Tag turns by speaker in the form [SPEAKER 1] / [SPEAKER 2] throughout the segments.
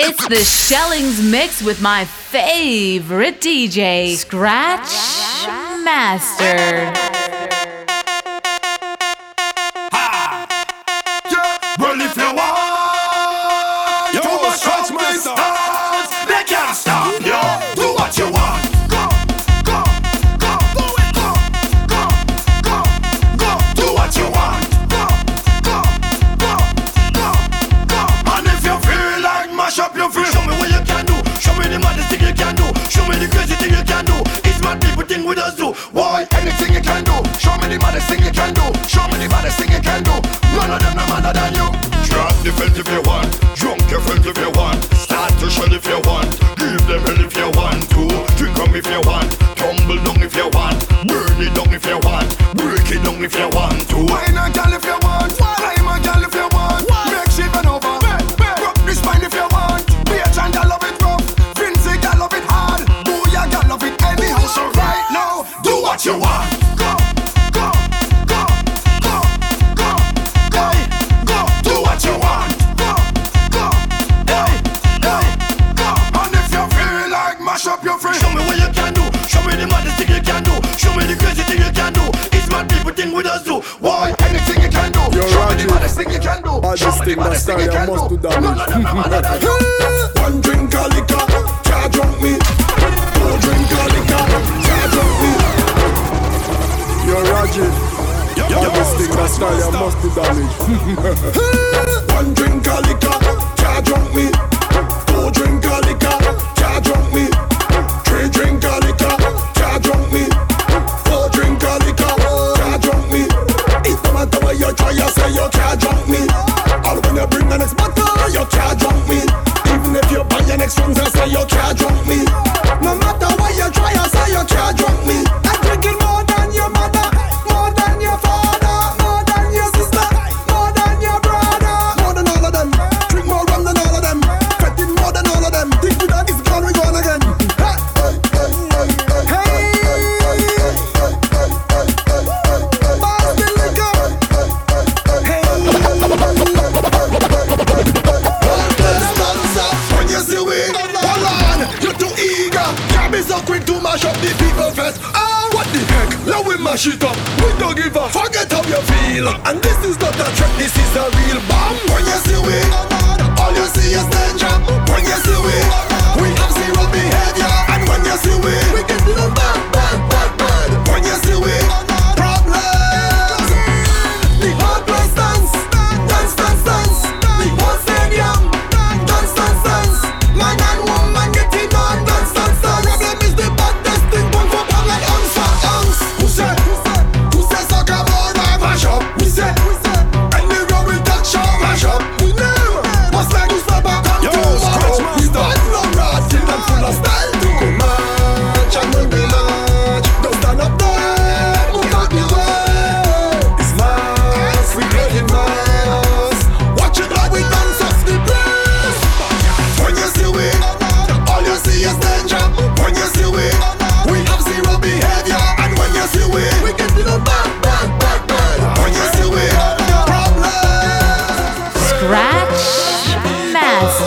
[SPEAKER 1] It's the Shellingz mix with my favorite DJ, Scratch Master.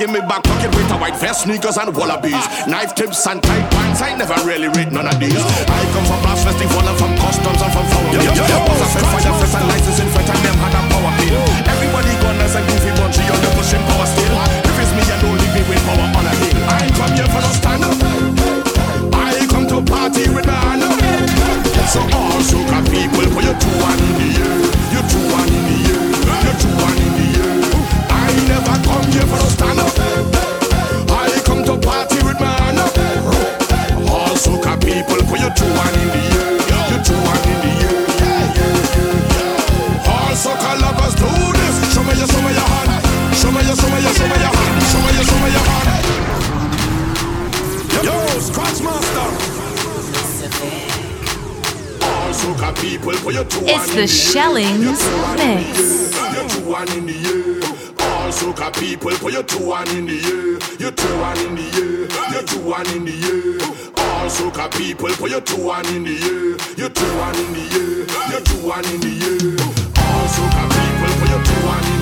[SPEAKER 2] give me back pocket with a white vest, sneakers and wallabies. Knife tips and tight pants, I never really read none of these. I come from Blast Festival and from The
[SPEAKER 1] Shellingz Mix.
[SPEAKER 2] Soca people two one in the two one in the two one in the. All soca people two one in the two one in the two one in the. All soca people two one in the.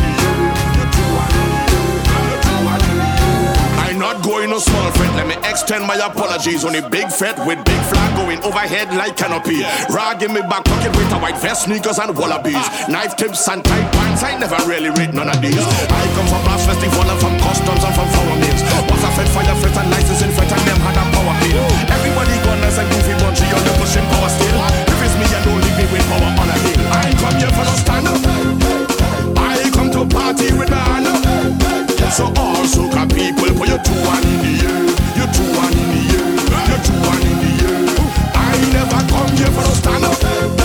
[SPEAKER 2] going no small threat. Let me extend my apologies on a big fat with big flag going overhead like canopy. Rag in me back pocket with a white vest, sneakers and wallabies. Knife tips and tight pants, I never really read none of these. I come from blast festival and from customs and from foreign names. Was a fed fire fit and licensing fit and them had a power pill. Everybody gone as a goofy bunch, you're pushing power still. If it's me, I don't leave me with power on a hill. I come here for no stand up. I come to party with my hand up. So all compete i never come here for a stand up.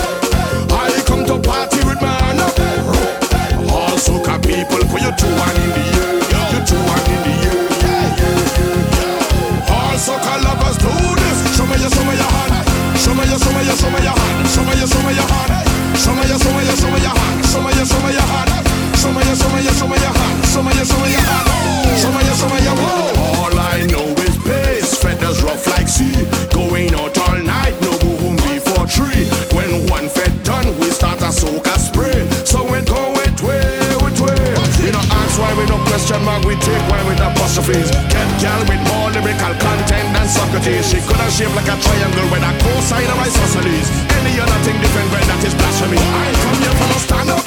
[SPEAKER 2] movies. Get gal with more lyrical content than Socrates. She could have shaped like a triangle with a cosine or isosceles. Any other thing different, well, that is blasphemy. I come here for a stand up.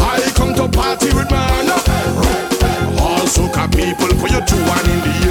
[SPEAKER 2] I come to party with man up. All soca people put you two one in the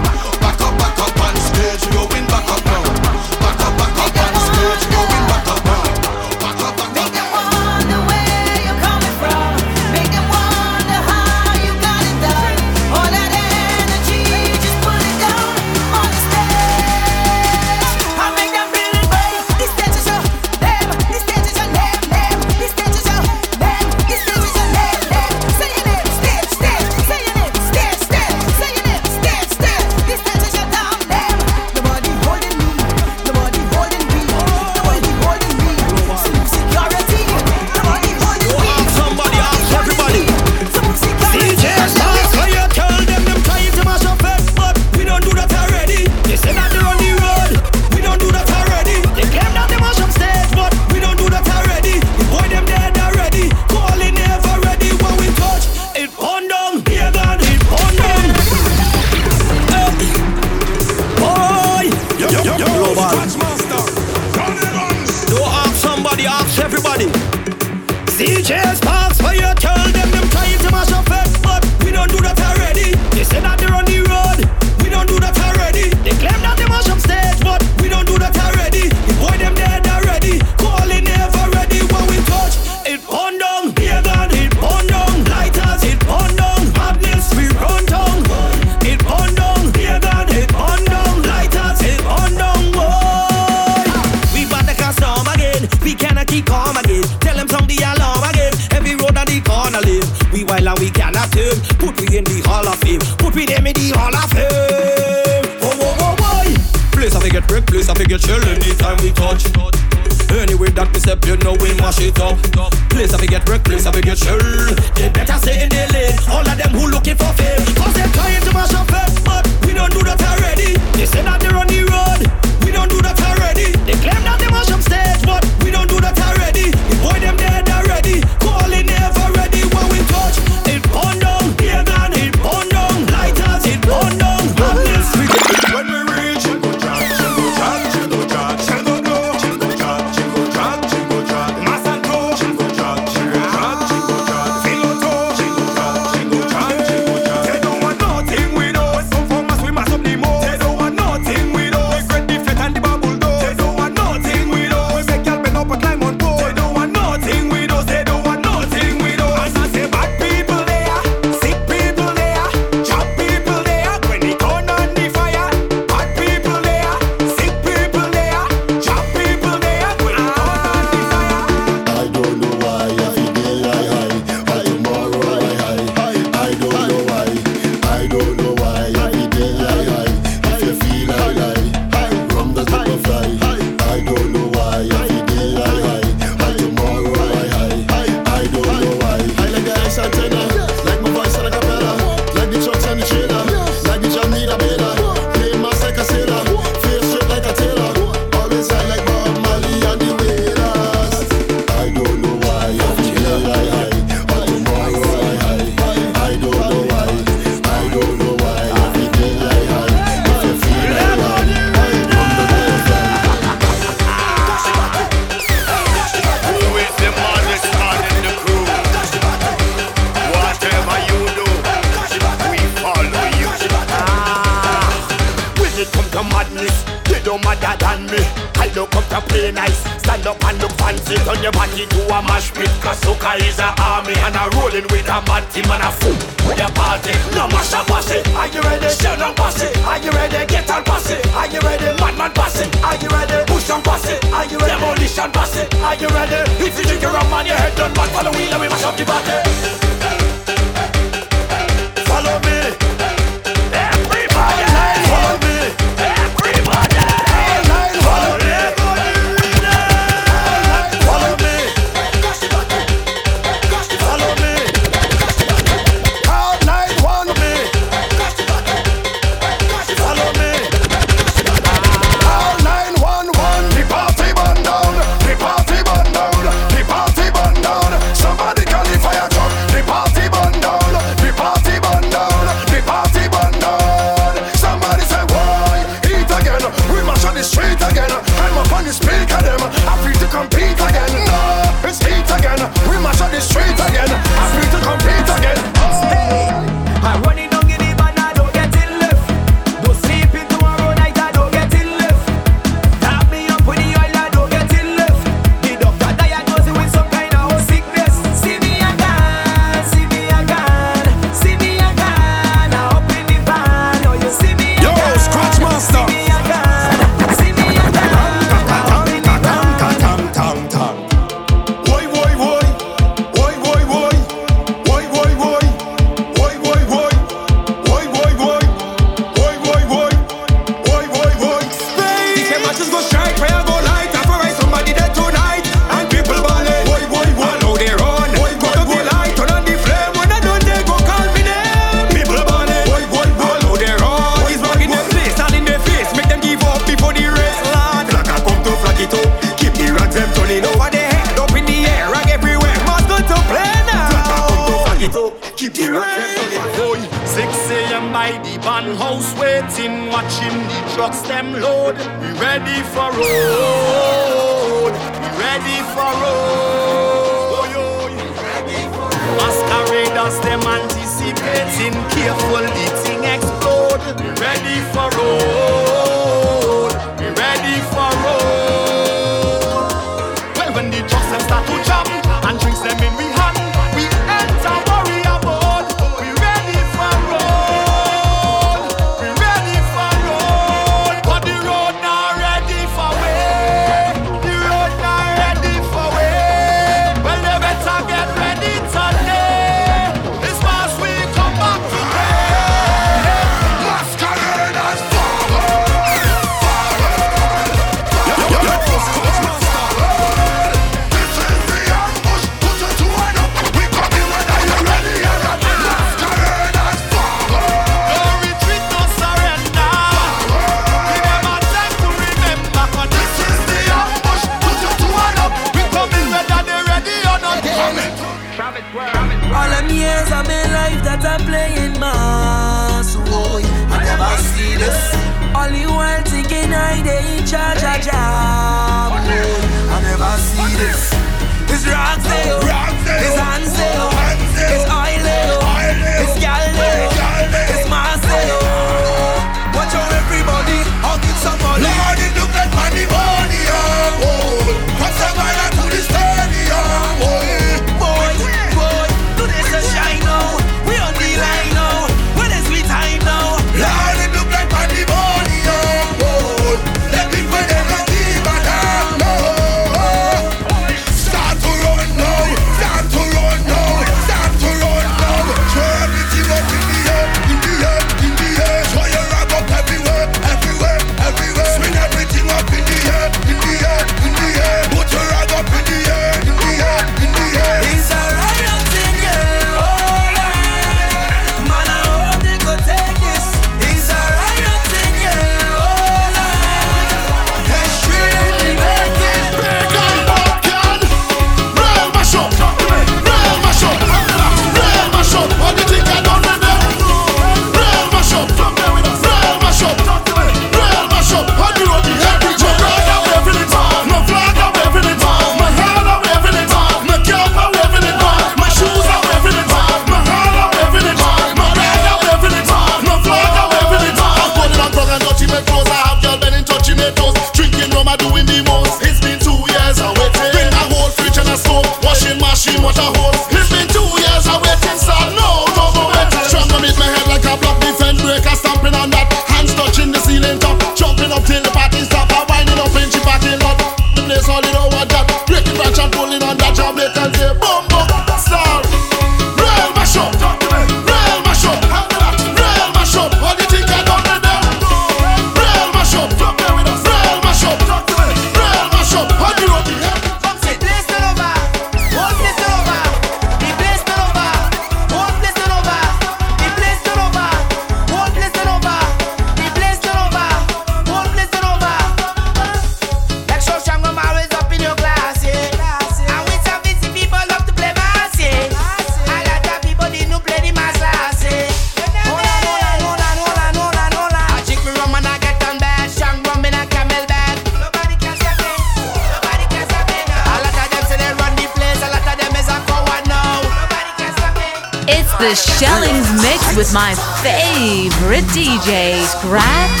[SPEAKER 3] favorite DJ, Scratch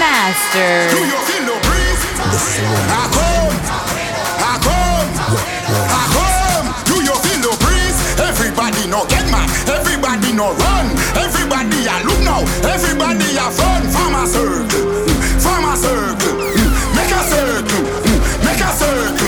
[SPEAKER 3] Master.
[SPEAKER 1] I come, I come, I come. Do you feel the breeze? Everybody no get mad, everybody no run. Everybody I look now, everybody I fun. From a circle, from a circle, make a circle, make a circle.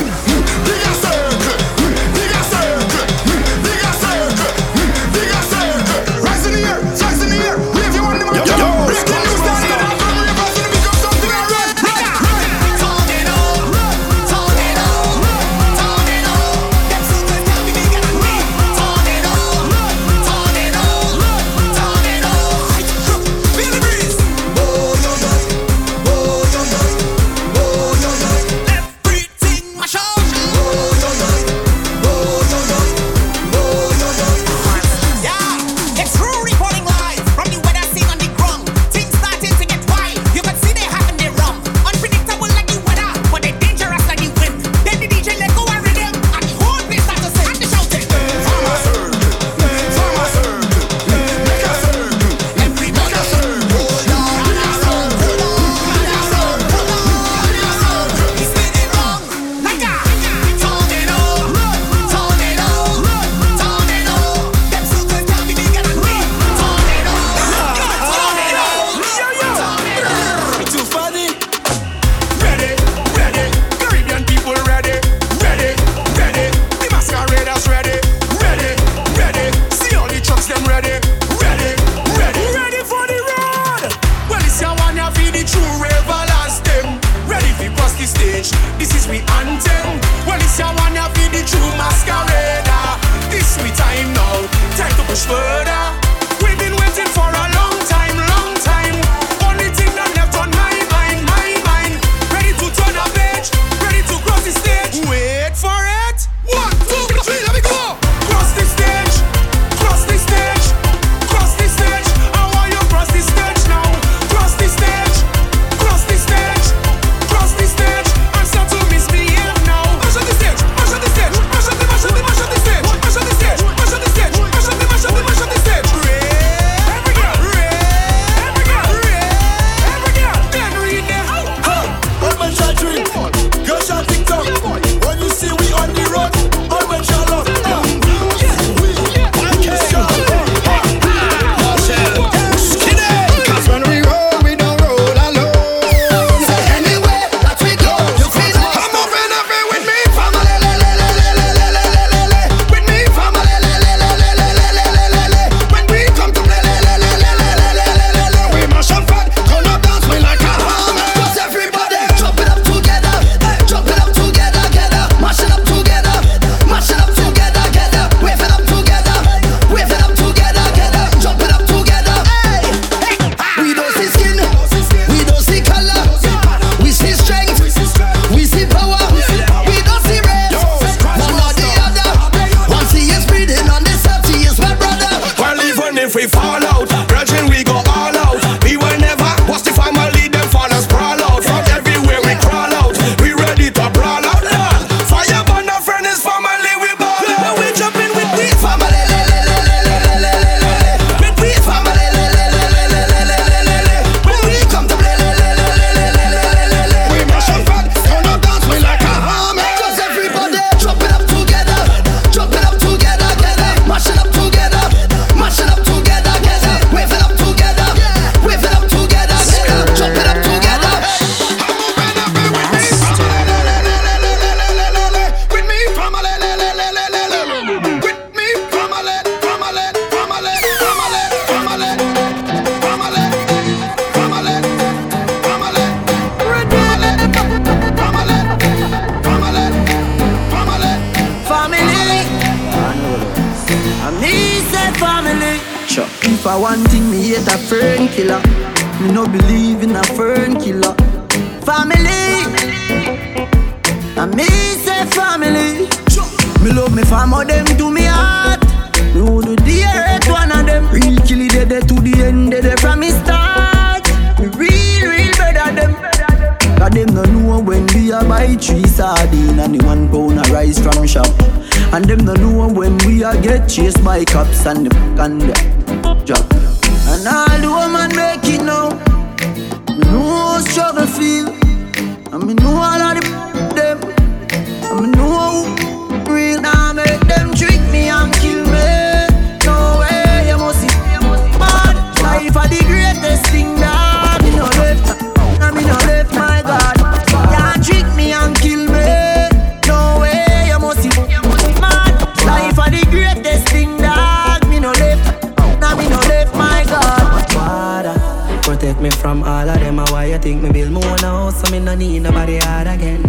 [SPEAKER 4] More now? So me no need nobody hard again.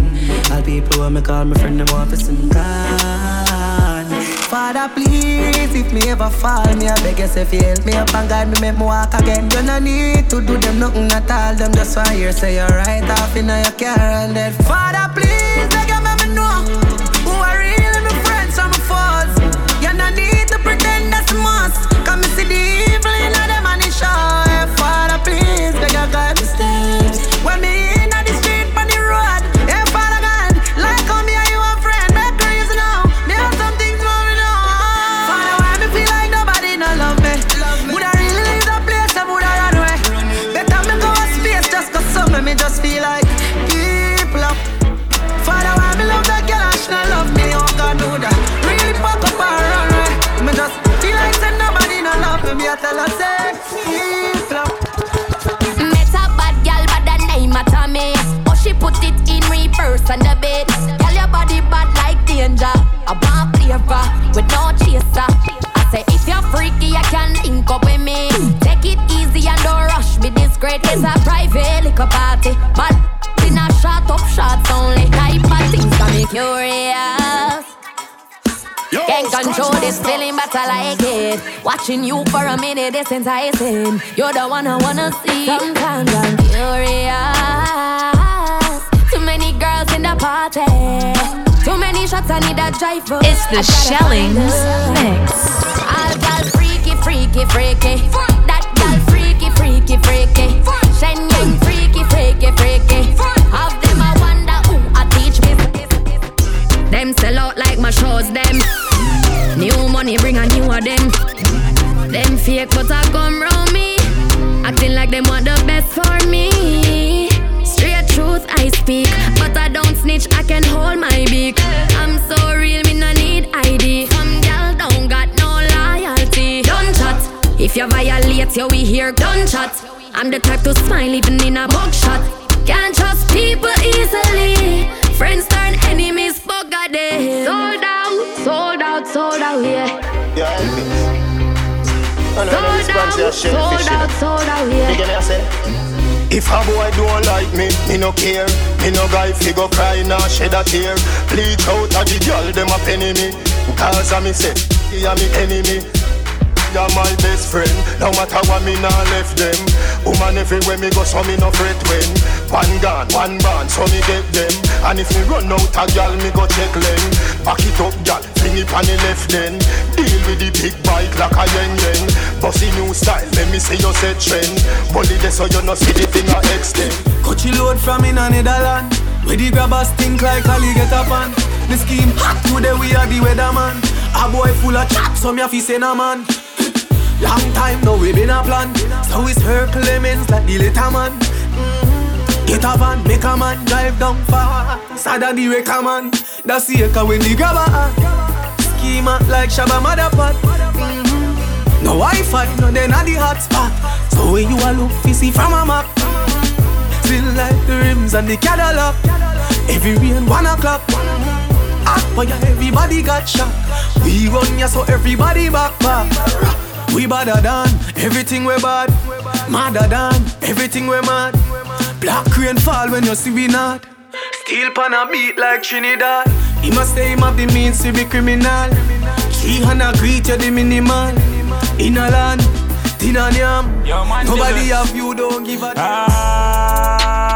[SPEAKER 4] All people when me call me friend them office and gone. Father, please, if me ever fall, me I beg you say you help me up and guide me, make me walk again. You no need to do them nothing at all. Them just want hear say you're right off in your car and then Father, please, beg you make me know
[SPEAKER 5] Can't this feeling, but I like it. Watching you for a minute is enticing. You're the one I wanna see. Sometimes I'm curious. Too many girls in the party. Too many shots, I need a driver.
[SPEAKER 1] It's the
[SPEAKER 5] Shellingz
[SPEAKER 1] mix.
[SPEAKER 5] All gal freaky, freaky, freaky. That gal freaky, freaky, freaky. Shenyang freaky, freaky, freaky. Have them I wonder who I teach me. Them sell out like my shows, them. Money bring a new of them. Them fake but I come round me. Acting like them want the best for me. Straight truth I speak, but I don't snitch, I can hold my beak. I'm so real, me no need ID. Some gal don't got no loyalty. Don't chat. If you violate, you we hear gunshot. I'm the type to smile even in a mugshot. Can't trust people easily. Friends turn enemies, bugger day. Sold out, sold out, sold out, yeah.
[SPEAKER 6] Yeah, I know
[SPEAKER 5] Sold
[SPEAKER 6] this branch
[SPEAKER 5] out,
[SPEAKER 6] here,
[SPEAKER 5] sold
[SPEAKER 6] shellfish, you know.
[SPEAKER 5] out, sold out,
[SPEAKER 6] You
[SPEAKER 5] yeah.
[SPEAKER 6] get me, I say? If a boy don't like me, me no care. Me no guy fi go cry nor shed a tear. Bleach out a the girl them a penny me. Cause a me say, he a me enemy. You're my best friend. No matter what me nah left them. Woman everywhere me go, so me no fret when. One gun, one band, so me get them. And if me run out a gal, me go check them. Back it up, gal, fling it on the left then. Deal with the big bike like a yen yen. Bossy new style, let me see you set trend. Bully this so you no see the thing I extend.
[SPEAKER 4] Coachy load from in a Netherland. Where the grabbers stink like Ali get up on. The scheme hot today we are the weatherman. A boy full of chat, so me a fi say nah man. Long time now we been a plan. So it's her Clemens like the little man. Mhm. Get a van, make a man drive down far. Sada the wrecker man. That's the echo when the grabber. Schema like Shabba Motherpot. Mhm. No Wi-Fi, no then at the hotspot. So when you a look, see from a map. Still like the rims and the Cadillac. Every rain one o'clock. Hot fire, everybody got shot. We run ya so everybody back back. We badder than everything we bad. Madder than everything we mad. Black rain fall when you see we not. Steel pan a beat like Trinidad. He must say him have the means to be criminal. Three hundred greet you the minimal. In a land, tin and yam. Nobody have you, don't give a damn.
[SPEAKER 7] Ah,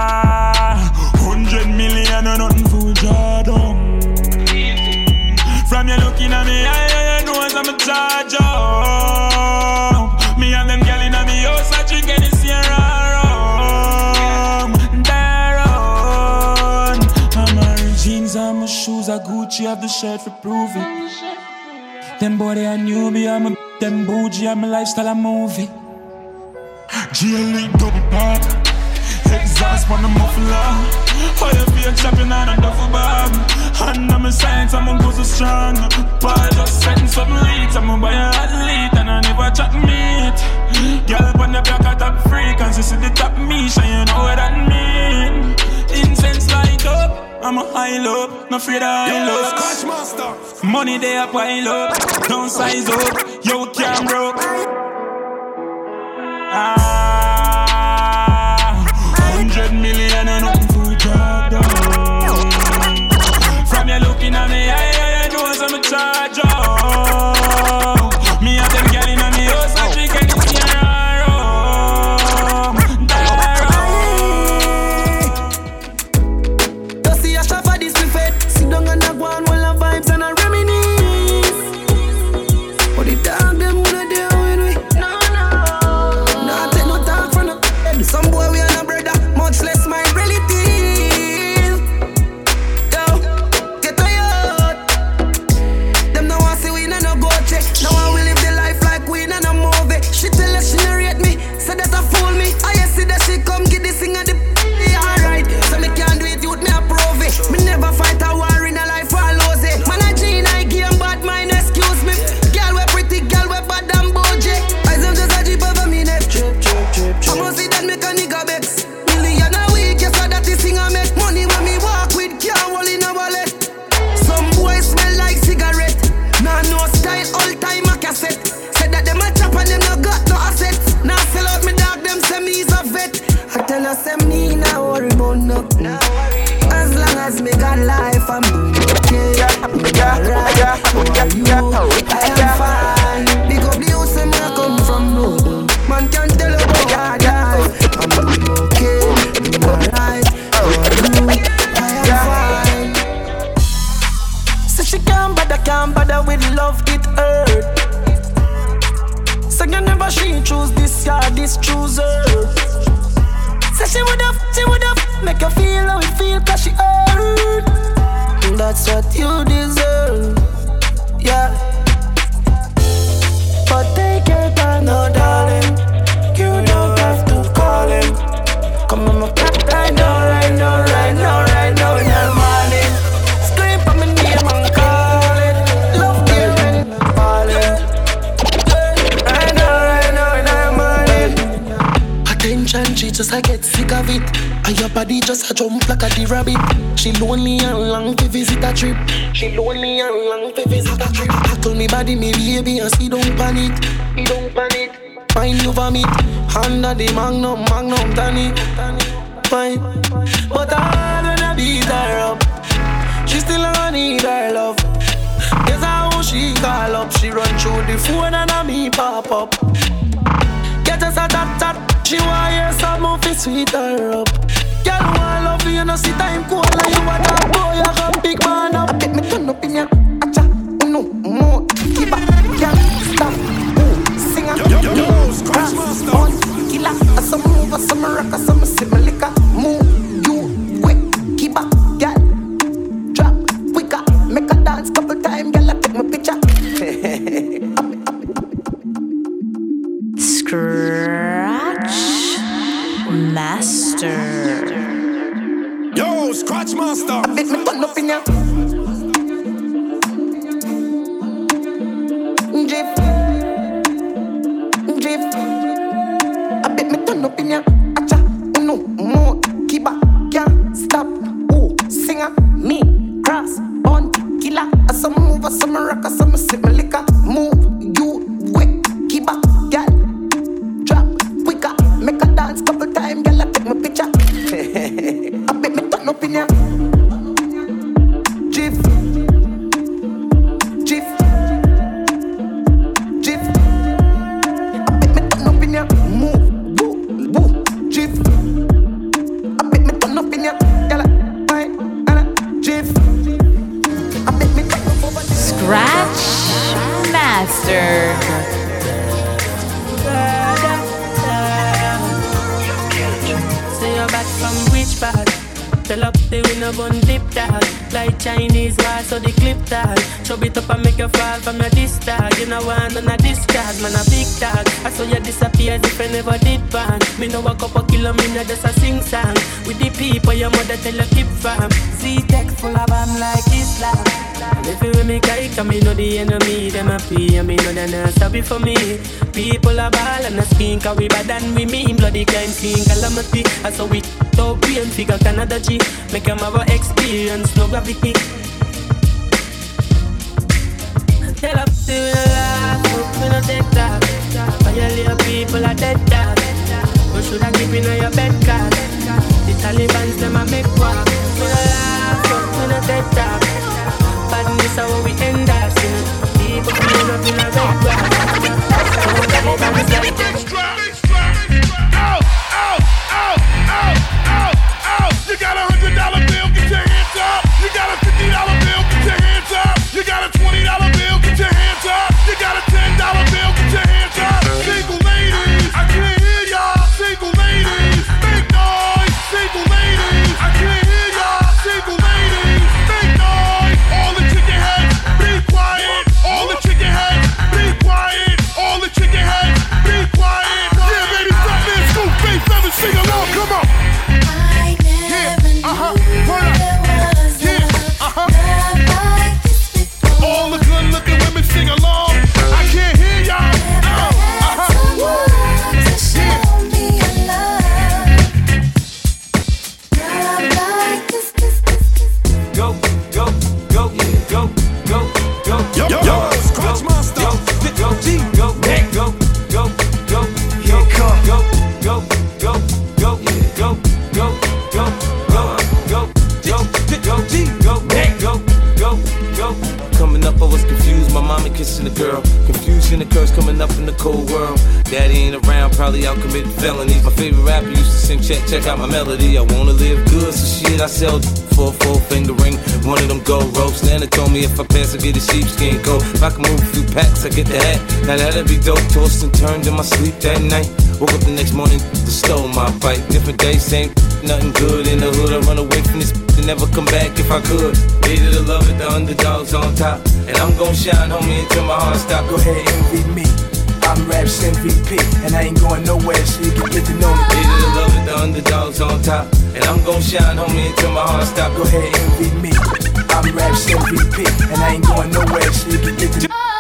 [SPEAKER 7] hundred million or nothing for down. From you looking at me, I, know I'm a charge She have the shirt for proving. Them boy they knew newbie, I'm a them bougie, I'm a lifestyle movie. GLE double pop, exhaust on the muffler. Fire be a chopping on a duffel bag. Hand on my science, I'm a go so strong. Ball just setting some leads, I'm a buy a hot and I never chat meat. Girl on the block, a top freak, and she see the top me, so you know what that mean incense light up. I'm a high low, no fear of high low.
[SPEAKER 2] Scratch Master.
[SPEAKER 7] Money they a pile up, don't size up. Yo, can't broke. Ah, hundred million and nothing for drop down. From you looking at me, I Find
[SPEAKER 4] you for me. Under the magnum, magnum, tanny Fine But hard when I beat her up. She still I need her love Guess how she call up? She run through the phone and I me pop up. Get us a tat tat, She want hear some of it sweet her up. Girl, want love you, you know see time cold Like you a top boy, you got big man up. Get me turn up in ya. over some rocker, some sip my liquor. Move you quick, keep up, gal. Drop quicker, make a dance couple time, gal. I take my picture.
[SPEAKER 1] Scratch master.
[SPEAKER 2] Yo, scratch master.
[SPEAKER 4] I bit me turn up in ya.
[SPEAKER 8] Tell up the window on dip that.
[SPEAKER 9] Like Chinese wise, so they clip that. Chop it up and make you fall from your distance. You know one on a discharge, man a big tag. I saw you disappear as if I never did ban. Me know a couple kilo, me know just a sing song. With the people your mother tell you keep from. See text full of am like Islam. You with me guy, me know the enemy, them a pay, and me know they not sorry for me. People are ball and a skin, cause we bad and we mean bloody crime scene, calamity. I saw we top brain figure Canada G, make them have a experience, no gravity. Tell up to the hope we no take that. Violate people are dead dog. But should I keep in your bed card? The Taliban's them a make war. The life, hope we no take that how we end up still. People coming up in a red grass. So.
[SPEAKER 8] Check, out my melody. I wanna live good, so shit, I sell for a four finger ring. One of them gold ropes. Nana told me if I pass, I get a sheepskin coat. If I can move a few packs, I get the hat. Now that'd be dope. Tossed and turned in my sleep that night. Woke up the next morning, stole my bike. Different day, same nothing good in the hood. I run away from this and never come back if I could. Hated to love it, the underdogs on top. And I'm gon' shine, homie, until my heart stop. Go ahead, envy me. I'm Raps MVP, and I ain't going nowhere, so you can get to know me. Hated to love it, the underdogs on top. And I'm gon' shine, homie, until my heart stop. Go ahead, and envy me. I'm Raps MVP, and I ain't going nowhere, so you can get to know
[SPEAKER 10] It's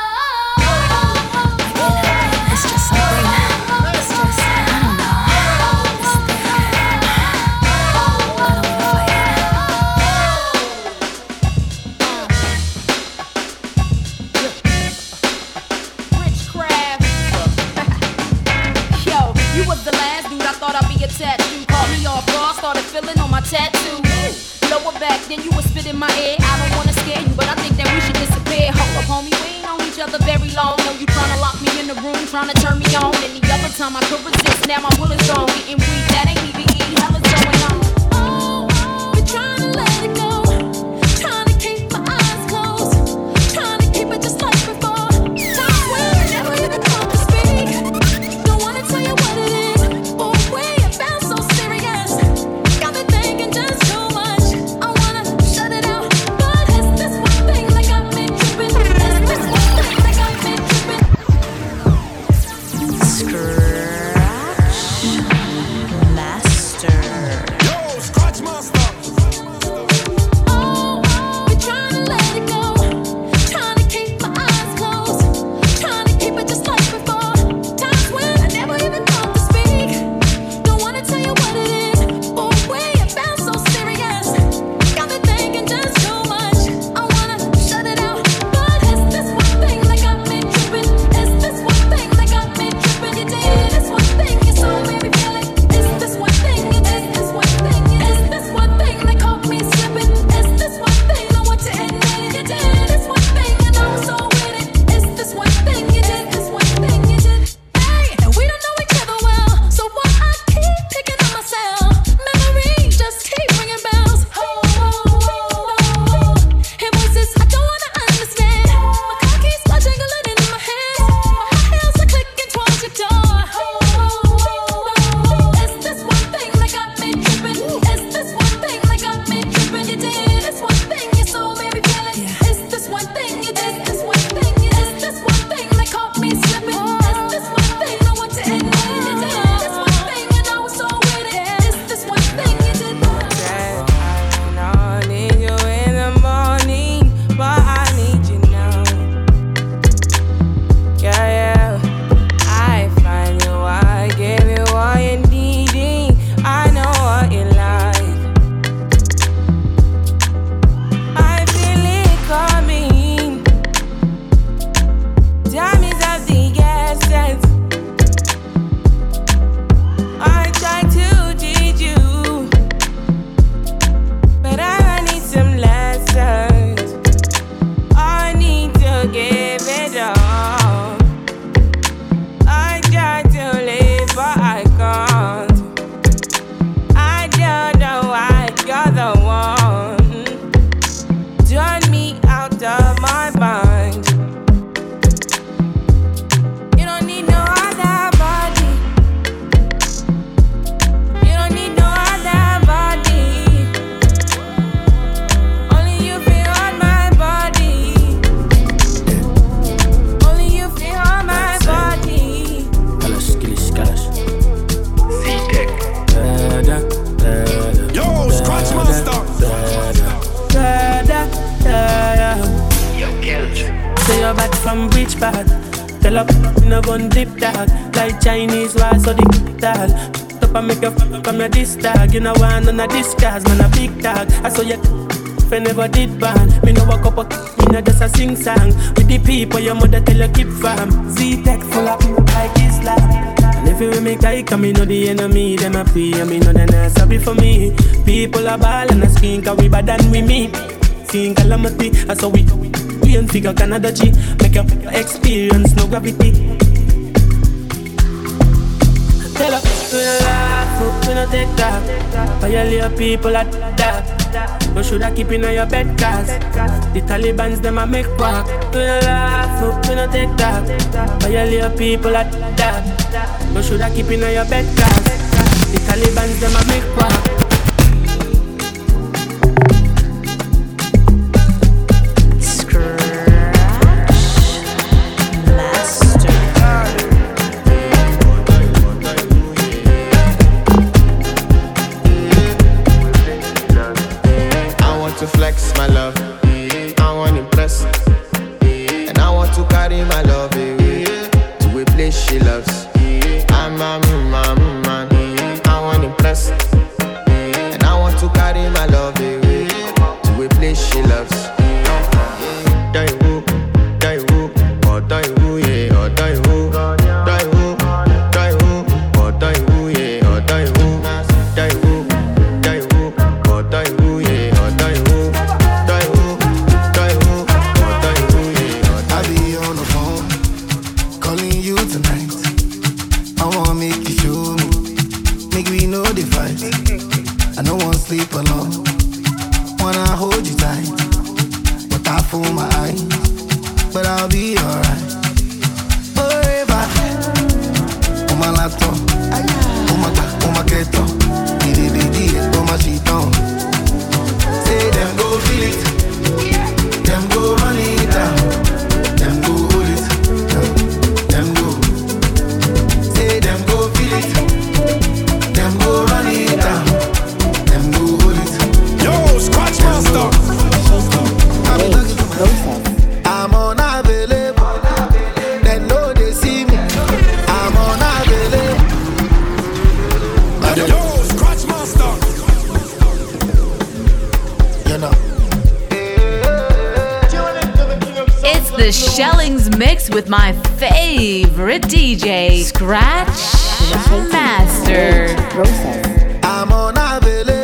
[SPEAKER 11] Lower back, then you was spit in my ear. I don't wanna scare you, but I think that we should disappear. Hold up, homie, we ain't known each other very long. Know you tryna lock me in the room, tryna turn me on. Any other time I could resist, now my will is gone. Getting weak, that ain't even
[SPEAKER 10] Cause me
[SPEAKER 9] know the enemy, them a pray And me know they not sorry for me. People are ball and a skin Cause we bad and we me Seeing calamity, I saw we We ain't figure Canada G Make up experience, no gravity. Tell her, we don't laugh, we no take that. But you leave people at that. No should I keep in your bed cause The Taliban's them a make quack. We don't laugh, we no take that. But you leave people at that. No, should I keep in your bed, cause The Taliban's them a make
[SPEAKER 6] one.
[SPEAKER 3] It's the Shellingz mix with my favorite DJ, Scratch Master.
[SPEAKER 6] I'm
[SPEAKER 12] on
[SPEAKER 13] a village.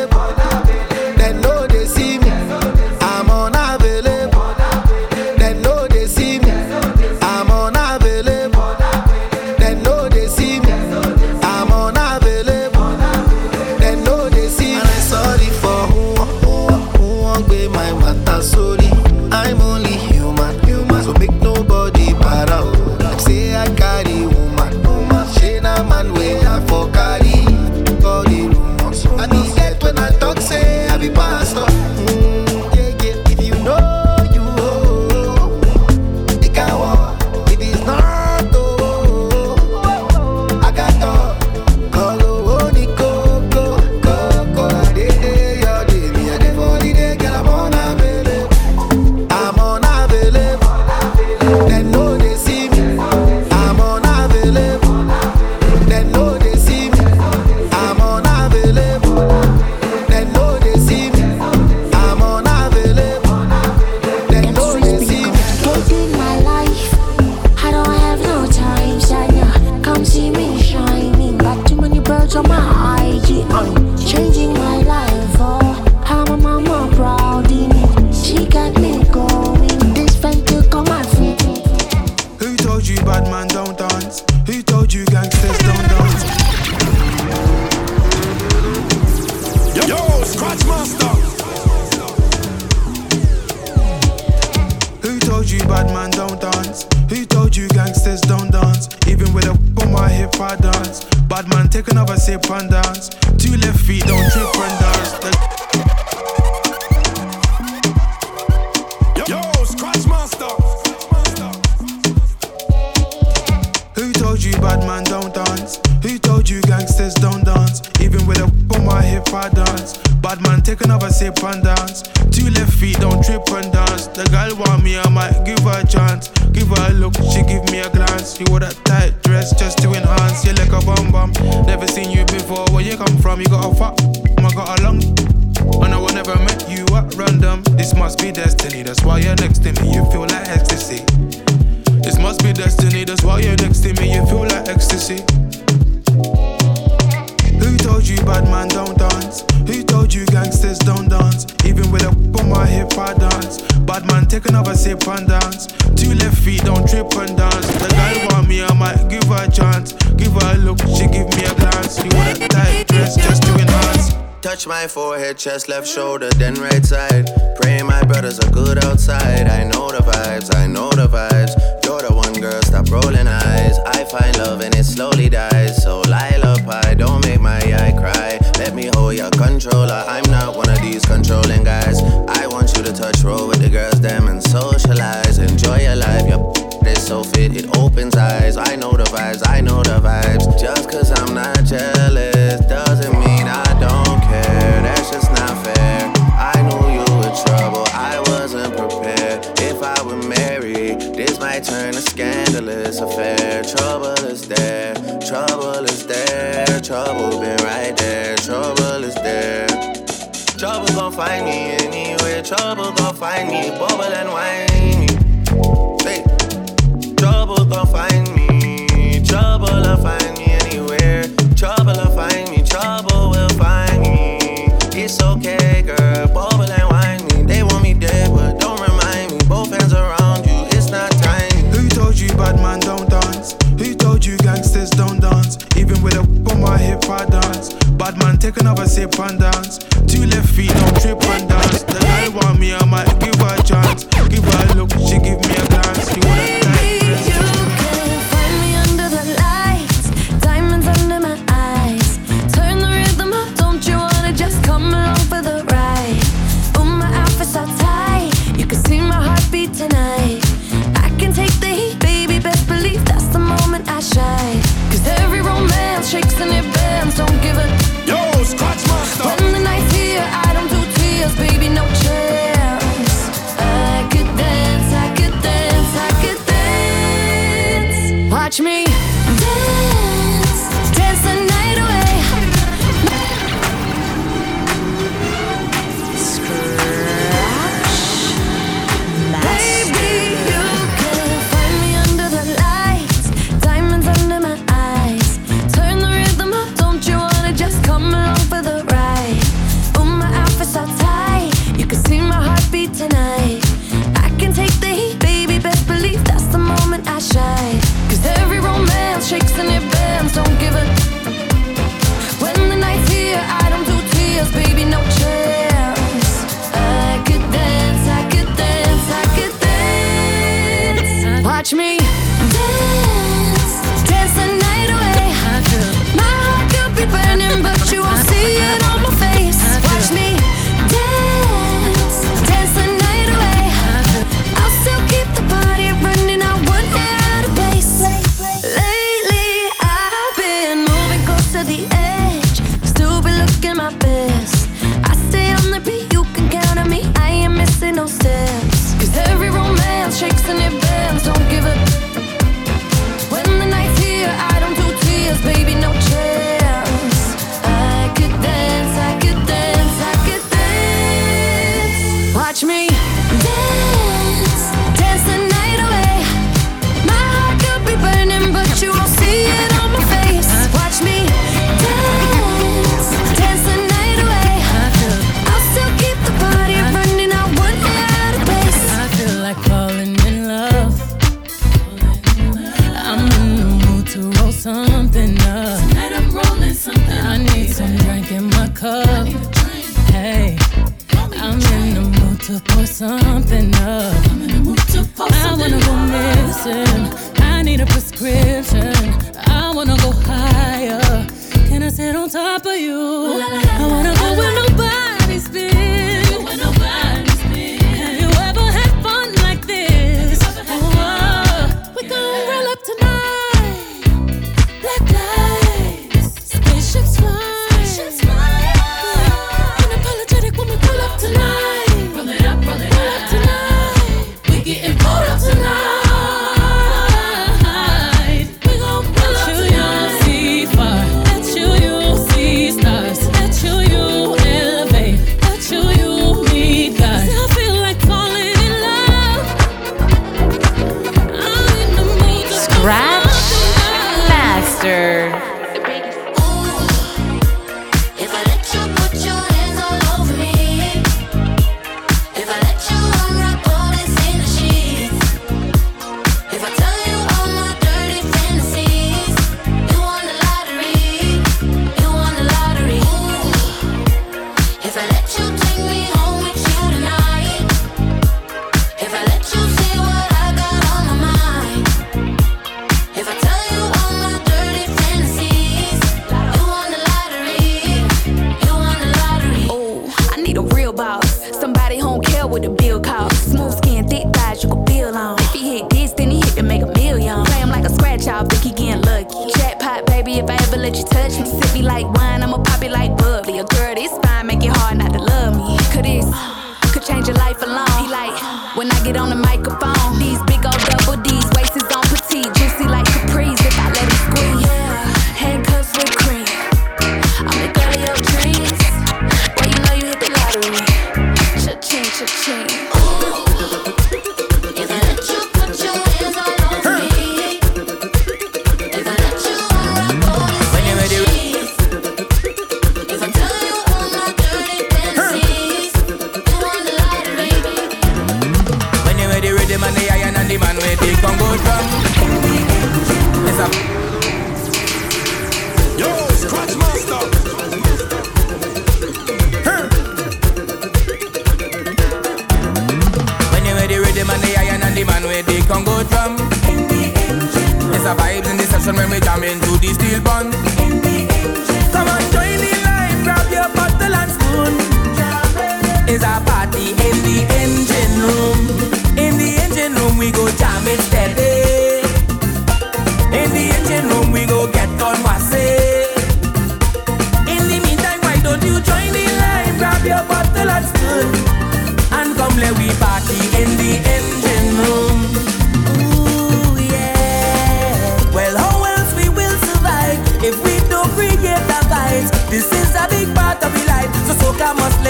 [SPEAKER 13] don't dance. Even with a whip on my hip, I dance. Bad man, take another sip and dance. Two left feet, don't trip and dance. The
[SPEAKER 2] Yo, Scratch Master.
[SPEAKER 13] Who told you bad man don't dance? Who told you gangsters don't dance? Even with a whip on my hip, I dance. Bad man, take another sip and dance. Two left feet, don't trip and you wore that tight dress just to enhance your like a bum bum. Never seen you before, where you come from? You got a fat
[SPEAKER 14] square chest, left shoulder, then right side. Pray my brothers are good outside. I know the vibes, I know the vibes. You're the one girl, stop rolling eyes. I find love and it slowly dies. So life. Trouble gon' find me anywhere. Trouble gon' find me, bubble and whiny. Hey, trouble gon' find me. Trouble
[SPEAKER 13] gon'
[SPEAKER 15] find me. can have a sip and dance. Watch me. and the
[SPEAKER 4] iron and the man with the Congo drum. It's a vibes in the session when we jam into the steel pan. Come on, join the line, grab your bottle and spoon. It's a party in the engine room. In the engine room we go jam it steady. In the engine room we go get on wassail. In the meantime, why don't you join the line, grab your bottle and spoon, and come let we party in the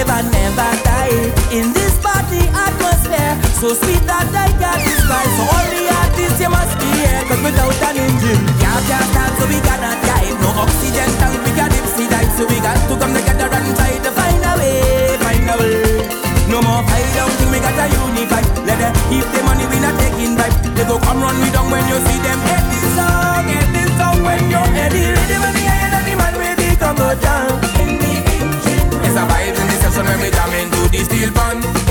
[SPEAKER 4] never, never die in this party atmosphere. So sweet that I can't describe. So all the artists you must be here, cause without an engine, yeah, can't stand, so we cannot die. No oxygen tank, we deep sea dive. So we got to come together and try to find a way, find a way. No more fight down till we got a unify. Let them keep the money, we not taking vibe. They go come run me down when you see them. Head this song, head this song when you're ready. Ready, when the I ain't the man ready, come go down. It's a vibe some every time into the steel
[SPEAKER 2] pan.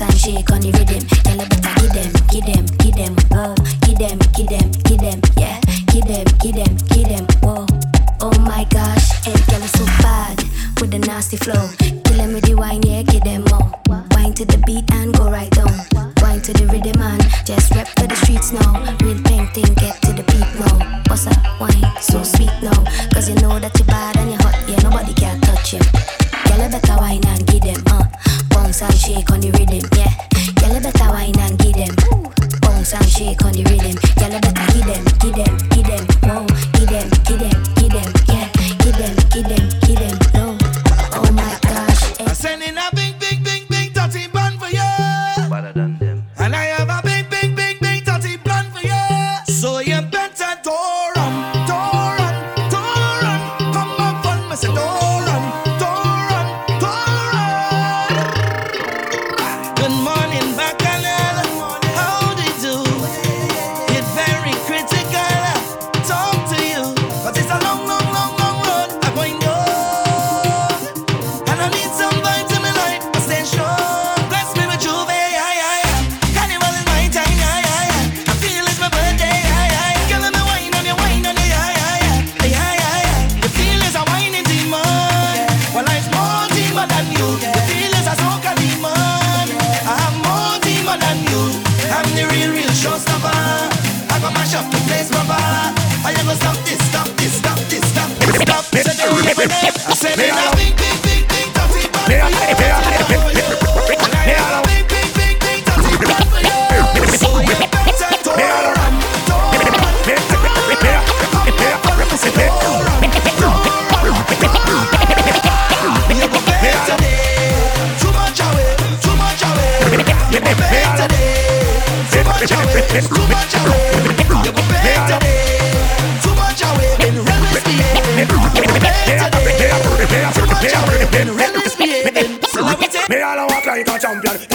[SPEAKER 16] bounce and shake on the rhythm. Girl, I better give them, give them, give them oh, give them, give them, give them, yeah, give them, give them, give them. Whoa, oh my gosh, and girl is so bad with the nasty flow. Killing with the wine, yeah, give them more. Wine to the beat and go right down. Wine to the rhythm and just rap for the streets now. Real painting, get to the beat now. Bossa wine, so sweet now. Cause you know that you're bad and you're hot, yeah, nobody can touch you. Girl,
[SPEAKER 17] you better wine and give them, uh. Bounce and shake on the rhythm, yeah. Girl, you better wine and give them. Bounce and shake on the rhythm. Girl, you better give them, give them, give them, whoa. Give them, give them, give them, yeah.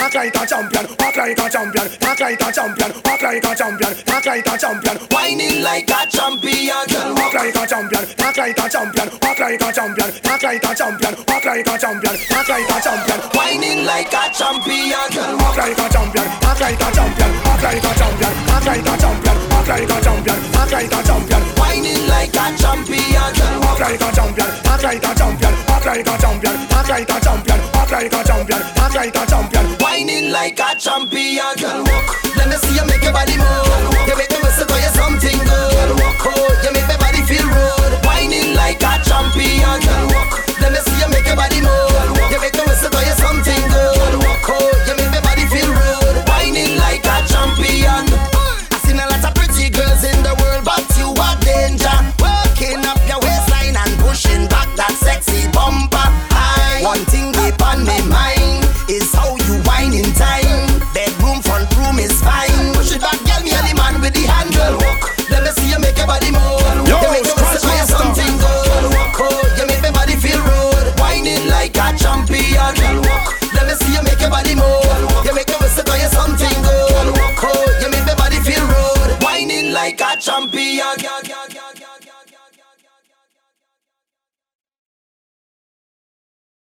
[SPEAKER 7] Talk
[SPEAKER 2] like a champion, walk like a champion, talk like a champion, walk like a champion, talk like a champion,
[SPEAKER 7] Whining like a champion,
[SPEAKER 2] walk like a champion, talk like a champion, walk like a champion, talk like a champion, walk like a champion, talk like a champion,
[SPEAKER 7] Whining like a champion,
[SPEAKER 2] walk like a champion, talk like a champion, walk like a champion, talk like a champion, walk like a champion, talk like a champion,
[SPEAKER 7] Whining like a champion,
[SPEAKER 2] walk like a champion, talk like a champion, walk like a champion, talk like a champion, walk like a champion, talk like a champion.
[SPEAKER 7] Whining like a champion, girl. Walk. Let me see you make your body move. You make me whistle for you something good. Girl, Walk. Oh, you make my body feel rude. Whining like a champion, girl. Walk. Let me see you make your body move. You make me whistle for you something good. Oh, you make my body feel rude. Whining like a champion.